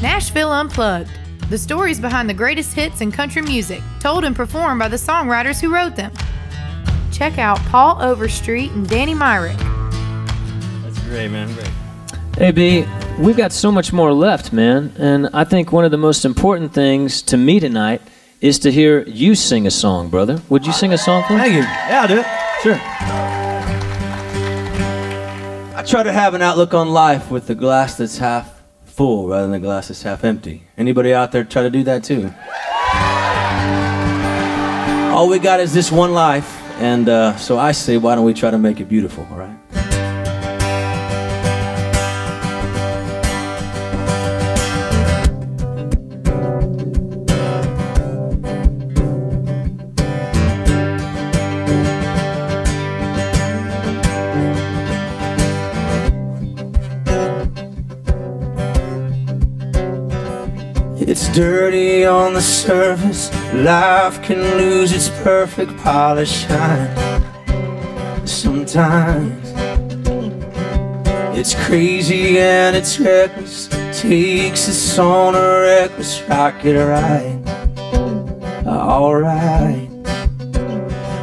Nashville Unplugged. The stories behind the greatest hits in country music, told and performed by the songwriters who wrote them. Check out Paul Overstreet and Danny Myrick. That's great, man. Great. Hey, B, we've got so much more left, man. And I think one of the most important things to me tonight is to hear you sing a song, brother. Would you sing a song for me? Thank you. Yeah, I'll do it. Sure. I try to have an outlook on life with the glass that's half full rather than the glass is half empty. Anybody out there try to do that too? All we got is this one life, and uh, so I say, why don't we try to make it beautiful, all right? Dirty on the surface. Life can lose its perfect polish shine. Sometimes it's crazy and it's reckless. Takes us on a reckless rocket ride. Alright.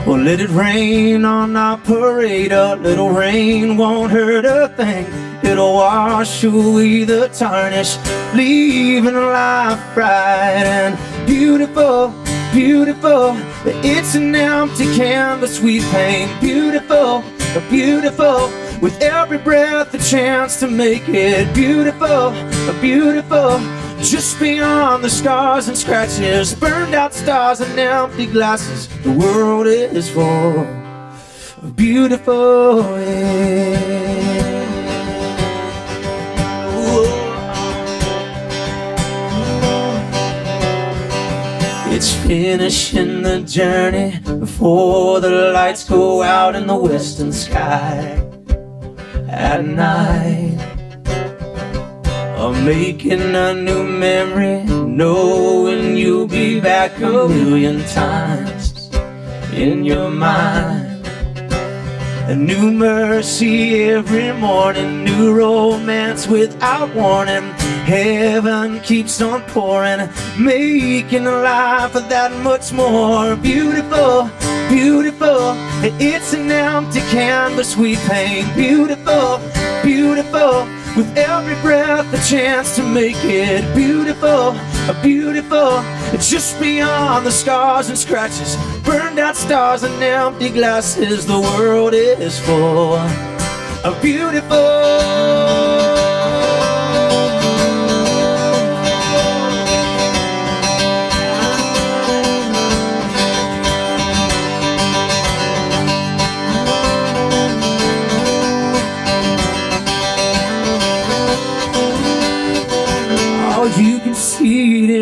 Well, let it rain on our parade. A little rain won't hurt a thing. It'll wash away the tarnish, leaving life bright and beautiful, beautiful. It's an empty canvas we paint. Beautiful, beautiful. With every breath, a chance to make it beautiful, beautiful. Just beyond the scars and scratches, burned out stars and empty glasses, the world is full of beautiful. Yeah. Finishing the journey before the lights go out in the western sky at night. I'm making a new memory, knowing you'll be back a million times in your mind. A new mercy every morning, new romance without warning. Heaven keeps on pouring, making life that much more beautiful, beautiful. It's an empty canvas we paint, beautiful, beautiful. With every breath, a chance to make it beautiful, beautiful. Just beyond the scars and scratches, burned out stars and empty glasses, the world is full of beautiful.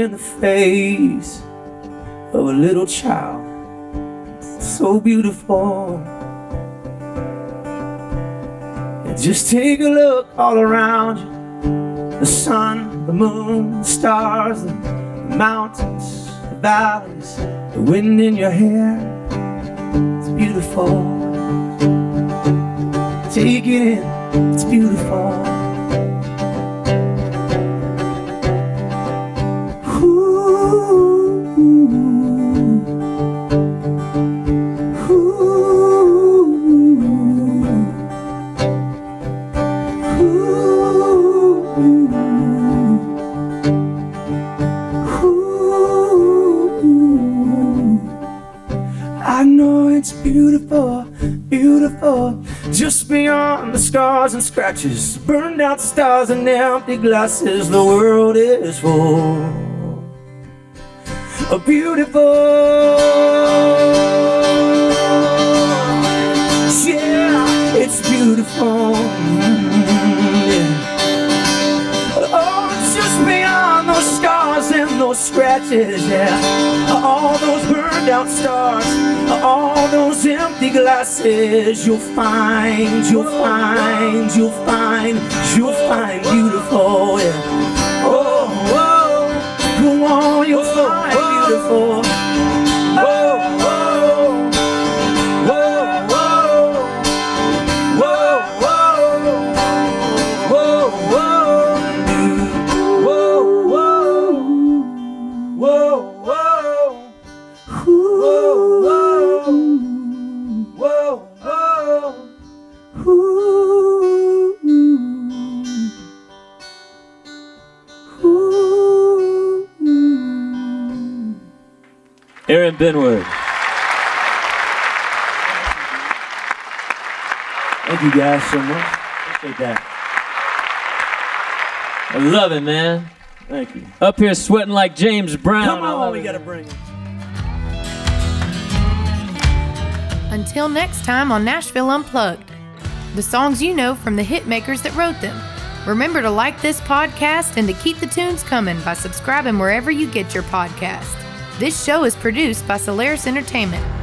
In the face of a little child. So beautiful. And just take a look all around you. The sun, the moon, the stars, the mountains, the valleys, the wind in your hair. It's beautiful. Take it in, it's beautiful. It's beautiful, beautiful. Just beyond the scars and scratches, burned out stars and empty glasses, the world is full of beautiful. Yeah, it's beautiful. Mm-hmm. Scratches, yeah. All those burned out stars, all those empty glasses. You'll find, you'll find, you'll find, you'll find beautiful, yeah. Oh, oh, go on, you'll find beautiful. Aaron Benward. Thank you guys so much. Appreciate that. I love it, man. Thank you. Up here sweating like James Brown. Come on, we gotta bring it. Until next time on Nashville Unplugged, the songs you know from the hit makers that wrote them. Remember to like this podcast and to keep the tunes coming by subscribing wherever you get your podcast. This show is produced by Solaris Entertainment.